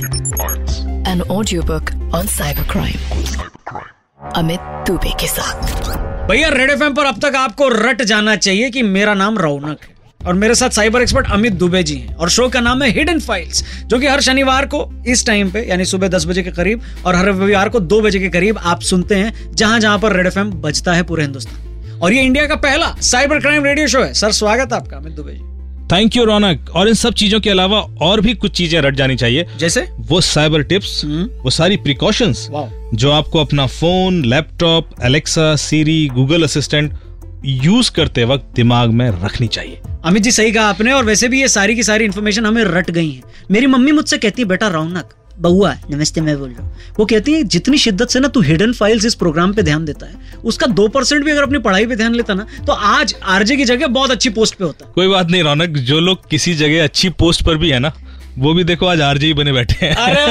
An audiobook on cybercrime. Amit Dubey के साथ. भैया रेड एफ़ पर अब तक आपको रट जाना चाहिए कि मेरा नाम रौनक है। और मेरे साथ साइबर एक्सपर्ट अमित दुबे जी हैं। और शो का नाम है हिडन फाइल्स जो कि हर शनिवार को इस टाइम पे यानी सुबह दस बजे के करीब और हर रविवार को दो बजे के करीब आप सुनते हैं जहाँ जहाँ पर रेड एफ़ बजता है पूरे हिंदुस्तान। और ये इंडिया का पहला साइबर क्राइम रेडियो शो है। सर स्वागत है आपका अमित दुबे जी। थैंक यू रौनक और इन सब चीज़ों के अलावा और भी कुछ चीज़ें रट जानी चाहिए। जैसे? वो साइबर टिप्स हम्म। वो सारी प्रिकॉशंस जो आपको अपना phone laptop Alexa Siri Google assistant use करते वक्त दिमाग में रखनी चाहिए। अमित जी सही कहा आपने और वैसे भी ये सारी की सारी इन्फॉर्मेशन हमें रट गई है। मेरी मम्मी मुझसे कहती है बेटा रौनक बउआ नमस्ते, मैं बोल रहा हूँ। वो कहती है, जितनी शिद्दत से ना तू हिडन फाइल्स इस प्रोग्राम पे ध्यान देता है, उसका दो परसेंट भी अगर अपनी पढ़ाई पे ध्यान लेता ना तो आज आरजे की जगह बहुत अच्छी पोस्ट पे होता कोई बात नहीं, रौनक, जो लोग किसी जगह अच्छी पोस्ट पर भी है ना वो भी देखो आज आरजे ही बने बैठे हैं। अरे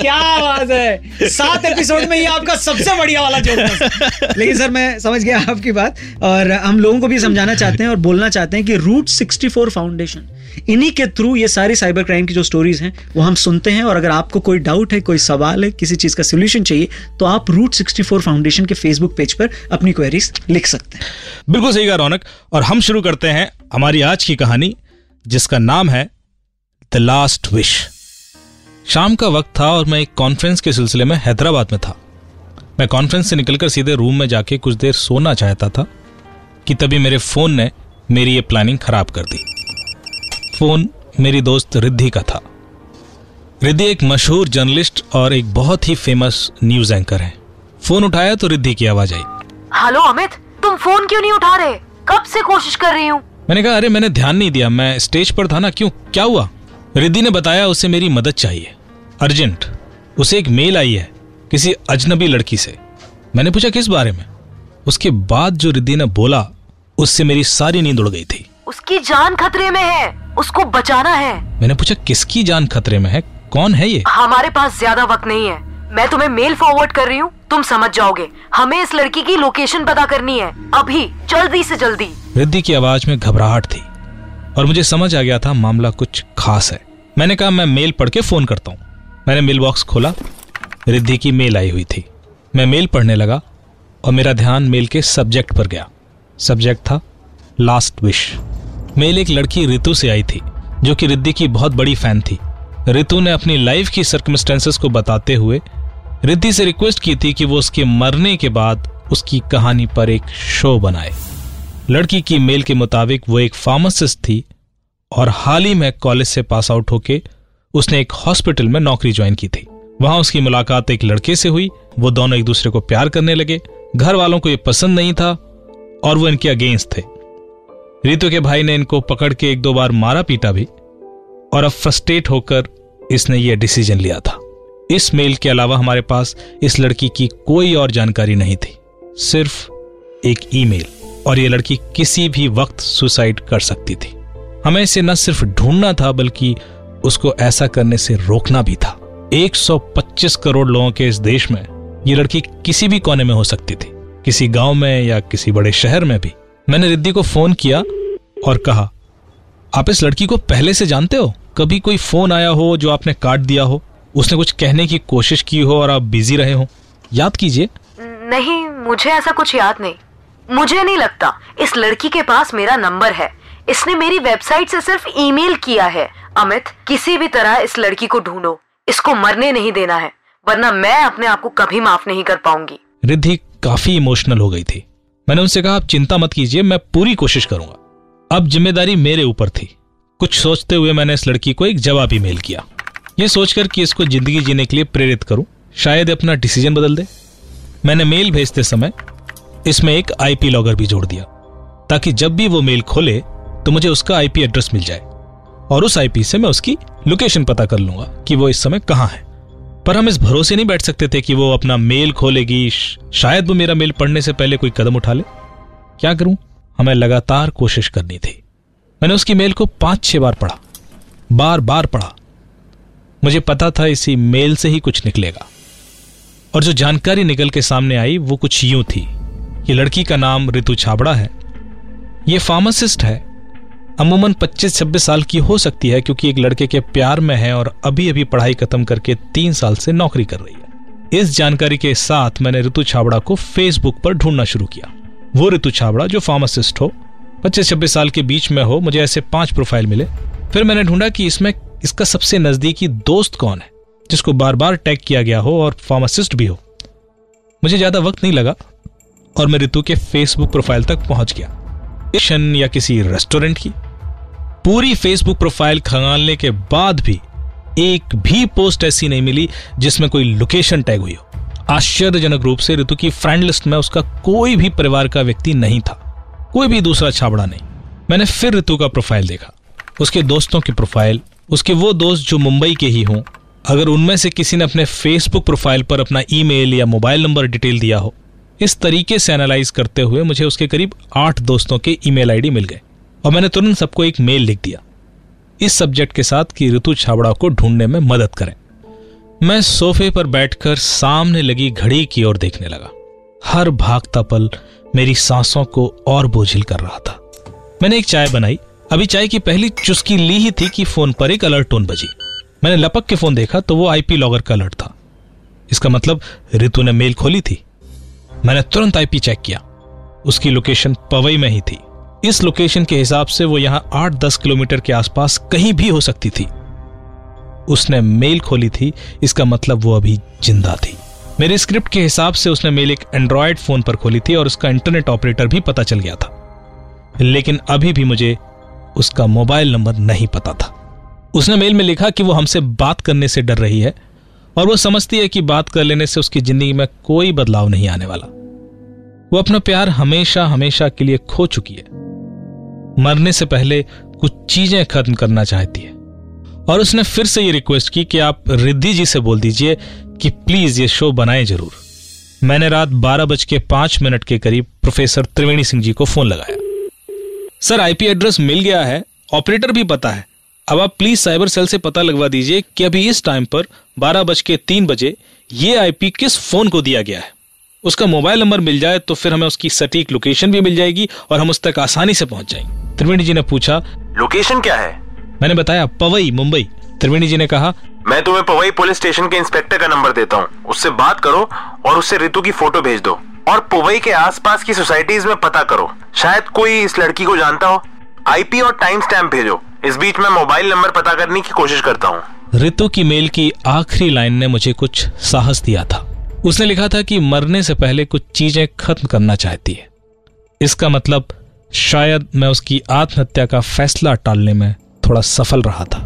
क्या बात है। सात एपिसोड में ये आपका सबसे बढ़िया वाला जोक लेकिन सर मैं समझ गया आपकी बात और हम लोगों को भी समझाना चाहते हैं और बोलना चाहते हैं कि रूट 64 फाउंडेशन इन्हीं के थ्रू ये सारी साइबर क्राइम की जो स्टोरीज हैं वो हम सुनते हैं और अगर आपको कोई डाउट है कोई सवाल है किसी चीज़ का सोल्यूशन चाहिए तो आप रूट 64 फाउंडेशन के फेसबुक पेज पर अपनी क्वेरीज लिख सकते हैं। बिल्कुल सही कहा रौनक। और हम शुरू करते हैं हमारी आज की कहानी जिसका नाम है द लास्ट विश। शाम का वक्त था और मैं एक कॉन्फ्रेंस के सिलसिले में हैदराबाद में था। मैं कॉन्फ्रेंस से निकलकर सीधे रूम में जाके कुछ देर सोना चाहता था कि तभी मेरे फ़ोन ने मेरी ये प्लानिंग खराब कर दी। फ़ोन मेरी दोस्त रिद्धि का था। रिद्धि एक मशहूर जर्नलिस्ट और एक बहुत ही फ़ेमस न्यूज़ एंकर है। फ़ोन उठाया तो रिद्धि की आवाज़ आई। हेलो अमित तुम फ़ोन क्यों नहीं उठा रहे? कब से कोशिश कर रही हूँ? मैंने कहा अरे मैंने ध्यान नहीं दिया। मैं स्टेज पर था ना क्यों? क्या हुआ? रिद्धि ने बताया उसे मेरी मदद चाहिए। अर्जेंट उसे एक मेल आई है किसी अजनबी लड़की से। मैंने पूछा किस बारे में? उसके बाद जो रिद्धि ने बोला उससे मेरी सारी नींद उड़ गई थी। उसकी जान खतरे में है। उसको बचाना है। मैंने पूछा किसकी जान खतरे में है? कौन है ये? हमारे पास ज़्यादा वक्त नहीं है। मैं तुम्हें मेल फॉरवर्ड कर रही हूँ। तुम समझ जाओगे। हमें इस लड़की की लोकेशन पता करनी है। अभी जल्दी से जल्दी। रिद्धि की आवाज़ में घबराहट थी। और मुझे समझ आ गया था मामला कुछ खास है। मैंने कहा, मैं मेल पढ़ के फ़ोन करता हूँ। मैंने मेल बॉक्स खोला। रिद्धि की मेल आई हुई थी। मैं मेल पढ़ने लगा और मेरा ध्यान मेल के सब्जेक्ट पर गया। सब्जेक्ट था लास्ट विश मेल एक लड़की रितु से आई थी, जो कि रिद्धि की बहुत बड़ी फ़ैन थी। रितु ने अपनी लाइफ की सर्कमस्टेंसेस को बताते हुए रिद्धि से रिक्वेस्ट की थी कि वो उसके मरने के बाद उसकी कहानी पर एक शो बनाए। लड़की की मेल के मुताबिक वो एक फार्मासिस्ट थी और हाल ही में कॉलेज से पास आउट होके उसने एक हॉस्पिटल में नौकरी ज्वाइन की थी। वहाँ उसकी मुलाकात एक लड़के से हुई, वो दोनों एक दूसरे को प्यार करने लगे। घर वालों को ये पसंद नहीं था और वो इनके अगेंस्ट थे। रितु के भाई ने इनको पकड़ के एक दो बार मारा पीटा भी और अब फ्रस्ट्रेट होकर इसने ये डिसीज़न लिया था। इस मेल के अलावा हमारे पास इस लड़की की कोई और जानकारी नहीं थी, सिर्फ़ एक ईमेल। और ये लड़की किसी भी वक्त सुसाइड कर सकती थी। हमें इसे न सिर्फ़ ढूंढना था, बल्कि उसको ऐसा करने से रोकना भी था। 125 करोड़ लोगों के इस देश में ये लड़की किसी भी कोने में हो सकती थी। किसी गाँव में या किसी बड़े शहर में भी। मैंने रिद्धि को फ़ोन किया और कहा, आप इस लड़की को पहले से जानते हो? कभी कोई फ़ोन आया हो जो आपने काट दिया हो? उसने कुछ कहने की कोशिश की हो और आप बिज़ी रहे हो? याद कीजिए। नहीं, मुझे ऐसा कुछ याद नहीं। मुझे नहीं लगता। इस लड़की के पास मेरा नंबर है। इसने मेरी वेबसाइट से सिर्फ़ ईमेल किया है। अमित, किसी भी तरह इस लड़की को ढूंढो। इसको मरने नहीं देना है, वरना मैं अपने आप को कभी माफ़ नहीं कर पाऊँगी। रिद्धि काफ़ी इमोशनल हो गई थी। मैंने उनसे कहा, आप चिंता मत कीजिए, मैं पूरी कोशिश करूँगा। अब ज़िम्मेदारी मेरे ऊपर थी। कुछ सोचते हुए मैंने इस लड़की को एक जवाब ईमेल किया। ये सोचकर कि इसको ज़िंदगी जीने के लिए प्रेरित करूँ, शायद अपना डिसीज़न बदल दे। मैंने मेल भेजते समय इसमें एक आईपी लॉगर भी जोड़ दिया, ताकि जब भी वो मेल खोले तो मुझे उसका आईपी एड्रेस मिल जाए। और उस आईपी से मैं उसकी लोकेशन पता कर लूँगा कि वो इस समय कहाँ है। पर हम इस भरोसे नहीं बैठ सकते थे कि वो अपना मेल खोलेगी, शायद वो मेरा मेल पढ़ने से पहले कोई कदम उठा ले। क्या करूँ? हमें लगातार कोशिश करनी थी। मैंने उसकी मेल को पाँच छह बार पढ़ा बार बार पढ़ा। मुझे पता था इसी मेल से ही कुछ निकलेगा। और जो जानकारी निकल के सामने आई, वो कुछ यूँ थी। ये लड़की का नाम ऋतु छाबड़ा है। ये फार्मासिस्ट है। अमूमन 25-26 साल की हो सकती है क्योंकि एक लड़के के प्यार में है और अभी अभी पढ़ाई खत्म करके तीन साल से नौकरी कर रही है। इस जानकारी के साथ मैंने ऋतु छाबड़ा को फेसबुक पर ढूंढना शुरू किया। वो ऋतु छाबड़ा, जो फार्मासिस्ट हो पच्चीस छब्बीस साल के बीच में हो, मुझे ऐसे पाँच प्रोफ़ाइल मिले। फिर मैंने ढूंढा कि इसमें इसका सबसे नजदीकी दोस्त कौन है, जिसको बार बार टैग किया गया हो और फार्मासिस्ट भी हो। मुझे ज़्यादा वक्त नहीं लगा। और मैं ऋतु के फेसबुक प्रोफ़ाइल तक पहुँच गया। या किसी रेस्टोरेंट की। पूरी फेसबुक प्रोफ़ाइल खंगालने के बाद भी एक भी पोस्ट ऐसी नहीं मिली जिसमें कोई लोकेशन टैग हुई हो। आश्चर्यजनक रूप से ऋतु की फ्रेंड लिस्ट में उसका कोई भी परिवार का व्यक्ति नहीं था। कोई भी दूसरा छाबड़ा नहीं। मैंने फिर ऋतु का प्रोफ़ाइल देखा। उसके दोस्तों की प्रोफ़ाइल उसके वो दोस्त जो मुंबई के ही हों। अगर उनमें से किसी ने अपने फेसबुक प्रोफ़ाइल पर अपना ईमेल या मोबाइल नंबर डिटेल दिया हो इस तरीके से एनालाइज करते हुए मुझे उसके करीब आठ दोस्तों के ईमेल आईडी मिल गए और मैंने तुरंत सबको एक मेल लिख दिया। इस सब्जेक्ट के साथ कि ऋतु छाबड़ा को ढूँढने में मदद करें। मैं सोफे पर बैठकर सामने लगी घड़ी की ओर देखने लगा। हर भागता पल मेरी सांसों को और बोझिल कर रहा था। मैंने एक चाय बनाई। अभी चाय की पहली चुस्की ली ही थी कि फ़ोन पर एक अलर्ट टोन बजी। मैंने लपक के फ़ोन देखा तो वो आईपी लॉगर का अलर्ट था। इसका मतलब ऋतु ने मेल खोली थी। मैंने तुरंत आईपी चेक किया। उसकी लोकेशन पवई में ही थी। इस लोकेशन के हिसाब से वो यहाँ आठ दस किलोमीटर के आसपास कहीं भी हो सकती थी। उसने मेल खोली थी, इसका मतलब वो अभी ज़िंदा थी। मेरे स्क्रिप्ट के हिसाब से उसने मेल एक एंड्रॉयड फ़ोन पर खोली थी और उसका इंटरनेट ऑपरेटर भी पता चल गया था। लेकिन अभी भी मुझे उसका मोबाइल नंबर नहीं पता था। उसने मेल में लिखा कि वो हमसे बात करने से डर रही है। और वो समझती है कि बात कर लेने से उसकी ज़िंदगी में कोई बदलाव नहीं आने वाला। वो अपना प्यार हमेशा हमेशा के लिए खो चुकी है। मरने से पहले कुछ चीज़ें खत्म करना चाहती है। और उसने फिर से ये रिक्वेस्ट की कि आप रिद्धि जी से बोल दीजिए कि प्लीज़ ये शो बनाए ज़रूर। मैंने रात बारह बज के पाँच मिनट के करीब प्रोफेसर त्रिवेणी सिंह जी को फ़ोन लगाया। सर, आईपी एड्रेस मिल गया है, ऑपरेटर भी पता है। अब आप प्लीज़ साइबर सेल से पता लगवा दीजिए कि अभी इस टाइम पर बारह बज के तीन बजे ये आईपी किस फ़ोन को दिया गया है। उसका मोबाइल नंबर मिल जाए तो फिर हमें उसकी सटीक लोकेशन भी मिल जाएगी और हम उस तक आसानी से पहुँच जाएँगे। त्रिवेणी जी ने पूछा लोकेशन क्या है? मैंने बताया पवई मुंबई। त्रिवेणी जी ने कहा मैं तुम्हें पवई पुलिस स्टेशन के इंस्पेक्टर का नंबर देता हूँ। उससे बात करो और उससे ऋतु की फ़ोटो भेज दो। और पवई के आसपास की सोसाइटीज में पता करो। शायद कोई इस लड़की को जानता हो। आईपी और टाइम स्टैम्प भेजो। इस बीच में मोबाइल नंबर पता करने की कोशिश करता हूँ। ऋतु की मेल की आखिरी लाइन ने मुझे कुछ साहस दिया था। उसने लिखा था कि मरने से पहले कुछ चीज़ें खत्म करना चाहती है। इसका मतलब शायद मैं उसकी आत्महत्या का फैसला टालने में थोड़ा सफल रहा था।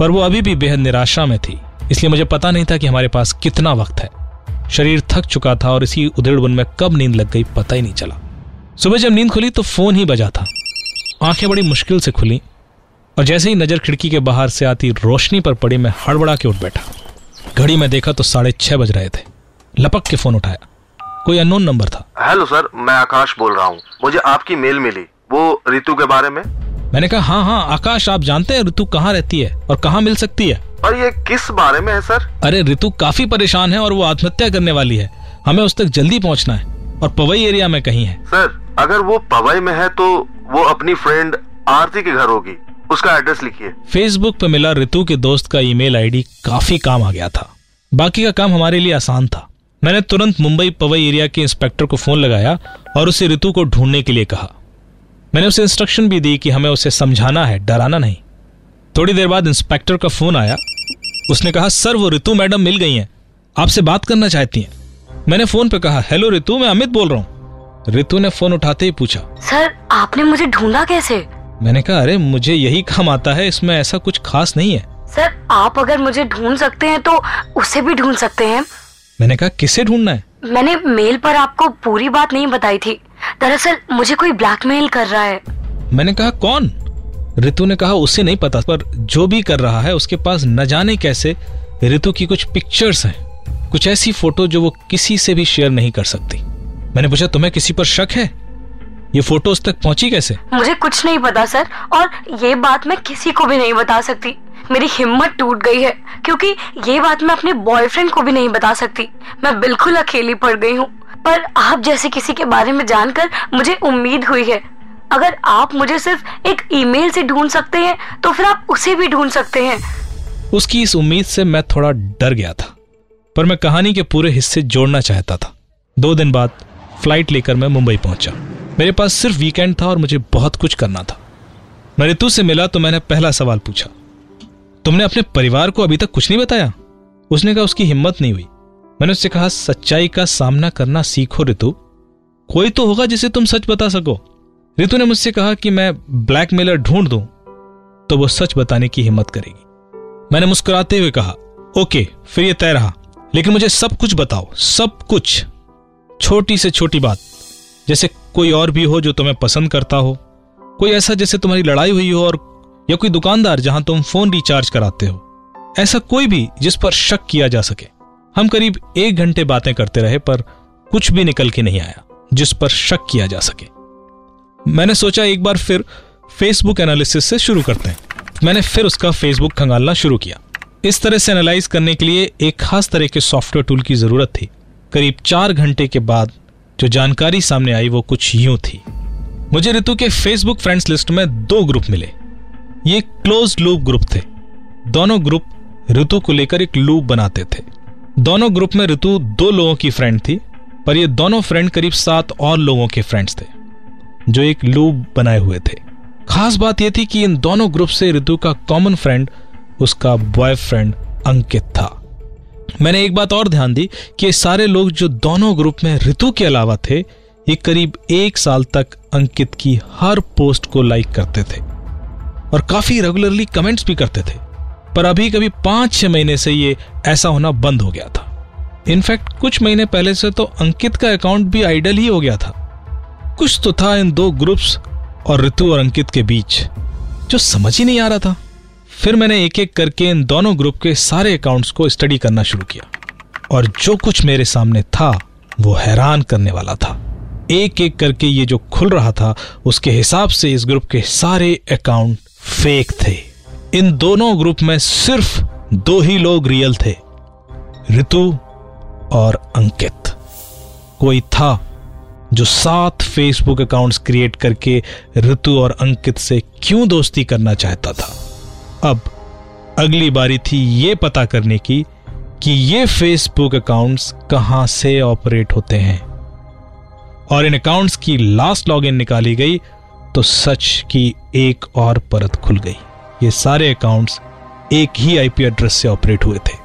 पर वो अभी भी बेहद निराशा में थी, इसलिए मुझे पता नहीं था कि हमारे पास कितना वक्त है। शरीर थक चुका था और इसी उधेड़बुन में कब नींद लग गई पता ही नहीं चला। सुबह जब नींद खुली तो फ़ोन ही बजा था। आँखें बड़ी मुश्किल से खुली और जैसे ही नज़र खिड़की के बाहर से आती रोशनी पर पड़ी मैं हड़बड़ा के उठ बैठा। घड़ी में देखा तो साढ़े छह बज रहे थे। लपक के फ़ोन उठाया। कोई अननोन नंबर था। हेलो सर मैं आकाश बोल रहा हूँ। मुझे आपकी मेल मिली। वो ऋतु के बारे में? मैंने कहा हाँ हाँ आकाश आप जानते हैं ऋतु कहाँ रहती है और कहाँ मिल सकती है? और ये किस बारे में है सर? अरे ऋतु काफ़ी परेशान है और वो आत्महत्या करने वाली है। हमें उस तक जल्दी पहुँचना है और पवई एरिया में कहीं है। सर अगर वो पवई में है तो वो अपनी फ्रेंड आरती के घर होगी। उसका एड्रेस लिखिए। फेसबुक पे मिला रितु के दोस्त का ईमेल आईडी काफ़ी काम आ गया था। बाकी का काम हमारे लिए आसान था। मैंने तुरंत मुंबई पवई एरिया के इंस्पेक्टर को फ़ोन लगाया और उसे ऋतु को ढूँढने के लिए कहा। मैंने उसे इंस्ट्रक्शन भी दी कि हमें उसे समझाना है, डराना नहीं। थोड़ी देर बाद इंस्पेक्टर का फ़ोन आया। उसने कहा, सर, वो ऋतु मैडम मिल गई हैं। आपसे बात करना चाहती हैं। मैंने फ़ोन पर कहा, हेलो ऋतु मैं अमित बोल रहा हूँ। ऋतु ने फ़ोन उठाते ही पूछा सर आपने मुझे ढूंढा कैसे? मैंने कहा अरे मुझे यही काम आता है इसमें ऐसा कुछ खास नहीं है। सर आप अगर मुझे ढूंढ सकते हैं तो उसे भी ढूंढ सकते हैं। मैंने कहा किसे ढूंढना है? मैंने मेल पर आपको पूरी बात नहीं बताई थी। दरअसल मुझे कोई ब्लैकमेल कर रहा है। मैंने कहा कौन? ऋतु ने कहा उसे नहीं पता पर जो भी कर रहा है उसके पास न जाने कैसे ऋतु की कुछ पिक्चर्स हैं। कुछ ऐसी फ़ोटो जो वो किसी से भी शेयर नहीं कर सकती। मैंने पूछा तुम्हें किसी पर शक है? ये फ़ोटोज़ तक पहुँची कैसे? मुझे कुछ नहीं पता सर और ये बात मैं किसी को भी नहीं बता सकती। मेरी हिम्मत टूट गई है क्योंकि ये बात मैं अपने बॉयफ्रेंड को भी नहीं बता सकती। मैं बिल्कुल अकेली पड़ गई हूँ। पर आप जैसे किसी के बारे में जानकर मुझे उम्मीद हुई है। अगर आप मुझे सिर्फ़ एक ईमेल से ढूंढ सकते हैं तो फिर आप उसे भी ढूंढ सकते हैं। उसकी इस उम्मीद से मैं थोड़ा डर गया था पर मैं कहानी के पूरे हिस्से जोड़ना चाहता था। दो दिन बाद फ़्लाइट लेकर मैं मुंबई पहुँचा। मेरे पास सिर्फ़ वीकेंड था और मुझे बहुत कुछ करना था। मैं रितु से मिला तो मैंने पहला सवाल पूछा, तुमने अपने परिवार को अभी तक कुछ नहीं बताया? उसने कहा, उसकी हिम्मत नहीं हुई। मैंने उससे कहा, सच्चाई का सामना करना सीखो ऋतु कोई तो होगा जिसे तुम सच बता सको। ऋतु ने मुझसे कहा कि मैं ब्लैकमेलर ढूंढ दूँ तो वो सच बताने की हिम्मत करेगी। मैंने मुस्कुराते हुए कहा, ओके, फिर ये तय रहा। लेकिन मुझे सब कुछ बताओ, सब कुछ। छोटी से छोटी बात। जैसे कोई और भी हो जो तुम्हें पसंद करता हो, कोई ऐसा जैसे तुम्हारी लड़ाई हुई हो और, या कोई दुकानदार जहाँ तुम फ़ोन रिचार्ज कराते हो। ऐसा कोई भी जिस पर शक किया जा सके। हम करीब एक घंटे बातें करते रहे, पर कुछ भी निकल के नहीं आया, जिस पर शक किया जा सके। मैंने सोचा एक बार फिर फेसबुक एनालिसिस से शुरू करते हैं। मैंने फिर उसका फेसबुक खंगालना शुरू किया। इस तरह से एनालाइज करने के लिए एक खास तरह के सॉफ्टवेयर टूल की ज़रूरत थी। करीब चार घंटे के बाद जो जानकारी सामने आई वो कुछ यूँ थी। मुझे ऋतु के फेसबुक फ्रेंड्स लिस्ट में दो ग्रुप मिले। ये क्लोज लूप ग्रुप थे। दोनों ग्रुप ऋतु को लेकर एक लूप बनाते थे। दोनों ग्रुप में ऋतु दो लोगों की फ्रेंड थी, पर ये दोनों फ्रेंड करीब सात और लोगों के फ्रेंड्स थे, जो एक लूप बनाए हुए थे। खास बात यह थी कि इन दोनों ग्रुप से ऋतु का कॉमन फ्रेंड उसका बॉयफ्रेंड अंकित था। मैंने एक बात और ध्यान दी कि सारे लोग जो दोनों ग्रुप में ऋतु के अलावा थे, ये करीब एक साल तक अंकित की हर पोस्ट को लाइक करते थे और काफ़ी रेगुलरली कमेंट्स भी करते थे। पर अभी कभी पाँच छह महीने से ये ऐसा होना बंद हो गया था। इनफैक्ट कुछ महीने पहले से तो अंकित का अकाउंट भी आइडल ही हो गया था। कुछ तो था इन दो ग्रुप्स और ऋतु और अंकित के बीच, जो समझ ही नहीं आ रहा था। फिर मैंने एक एक करके इन दोनों ग्रुप के सारे अकाउंट्स को स्टडी करना शुरू किया। और जो कुछ मेरे सामने था, वो हैरान करने वाला था। एक एक करके ये जो खुल रहा था, उसके हिसाब से इस ग्रुप के सारे अकाउंट फेक थे। इन दोनों ग्रुप में सिर्फ़ दो ही लोग रियल थे ऋतु और अंकित। कोई था जो सात फेसबुक अकाउंट्स क्रिएट करके ऋतु और अंकित से क्यों दोस्ती करना चाहता था? अब अगली बारी थी ये पता करने की कि ये फेसबुक अकाउंट्स कहाँ से ऑपरेट होते हैं। और इन अकाउंट्स की लास्ट लॉगिन निकाली गई तो सच की एक और परत खुल गई। ये सारे अकाउंट्स एक ही आईपी एड्रेस से ऑपरेट हुए थे।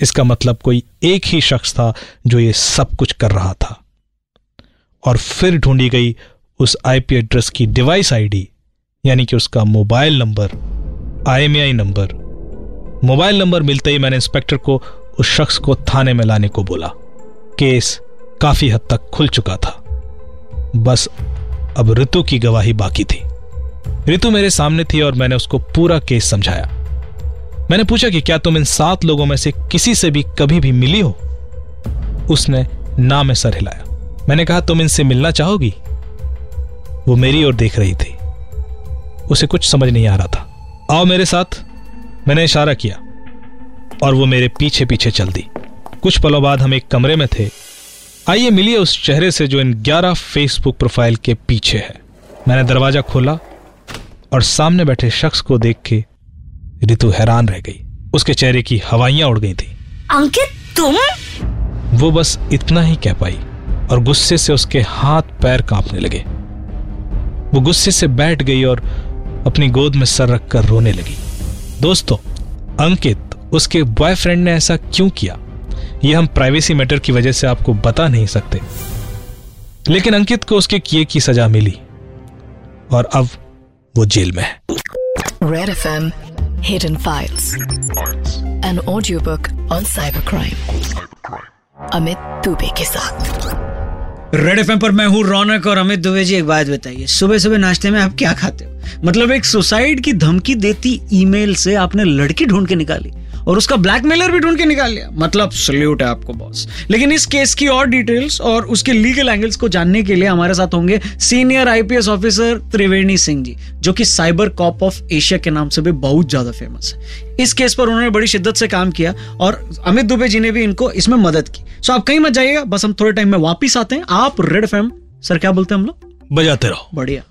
इसका मतलब कोई एक ही शख्स था जो ये सब कुछ कर रहा था। और फिर ढूंढी गई उस आईपी एड्रेस की डिवाइस आईडी यानी कि उसका mobile number IMEI number. Mobile number मिलते ही मैंने इंस्पेक्टर को, उस शख्स को थाने में लाने को बोला। केस काफ़ी हद तक खुल चुका था। बस अब ऋतु की गवाही बाकी थी। ऋतु मेरे सामने थी और मैंने उसको पूरा केस समझाया। मैंने पूछा कि क्या तुम इन सात लोगों में से किसी से भी कभी भी मिली हो? उसने ना में सर हिलाया। मैंने कहा, तुम इनसे मिलना चाहोगी? वो मेरी ओर देख रही थी। उसे कुछ समझ नहीं आ रहा था। आओ मेरे साथ। मैंने इशारा किया और वो मेरे पीछे पीछे चल दी। कुछ पलों बाद हम एक कमरे में थे। आइए मिलिए उस चेहरे से जो इन ग्यारह फेसबुक प्रोफ़ाइल के पीछे है। मैंने दरवाज़ा खोला और सामने बैठे शख्स को देख के रितु हैरान रह गई। उसके चेहरे की हवाइयाँ उड़ गई थी। अंकित तुम? वो बस इतना ही कह पाई और गुस्से से उसके हाथ पैर कांपने लगे। वो गुस्से से बैठ गई और अपनी गोद में सर रखकर रोने लगी। दोस्तों, अंकित, उसके बॉयफ्रेंड ने ऐसा क्यों किया? यह हम प्राइवेसी मैटर की वजह से आपको बता नहीं सकते। लेकिन अंकित को उसके किए की सजा मिली और अब वो जेल में है. अमित दुबे के साथ। रेड एफएम पर मैं हूँ रौनक और अमित दुबे जी, एक बात बताइए। सुबह सुबह नाश्ते में आप क्या खाते हो? मतलब एक सुसाइड की धमकी देती ईमेल से आपने लड़की ढूंढ के निकाली। और उसका ब्लैकमेलर भी ढूंढ के निकाल लिया। मतलब सल्यूट है आपको बॉस लेकिन इस केस की और डिटेल्स और उसके लीगल एंगल्स को जानने के लिए हमारे साथ होंगे senior IPS officer Triveni Singh ji जो कि साइबर कॉप ऑफ़ एशिया के नाम से भी बहुत ज़्यादा फ़ेमस है। इस केस पर उन्होंने बड़ी शिद्दत से काम किया और अमित दुबे जी ने भी इनको इसमें मदद की। सो आप कहीं मत जाइएगा बस हम थोड़े टाइम में वापिस आते हैं। आप रेड एफ़ सर क्या बोलते हैं हम लोग? बजाते रहो। बढ़िया।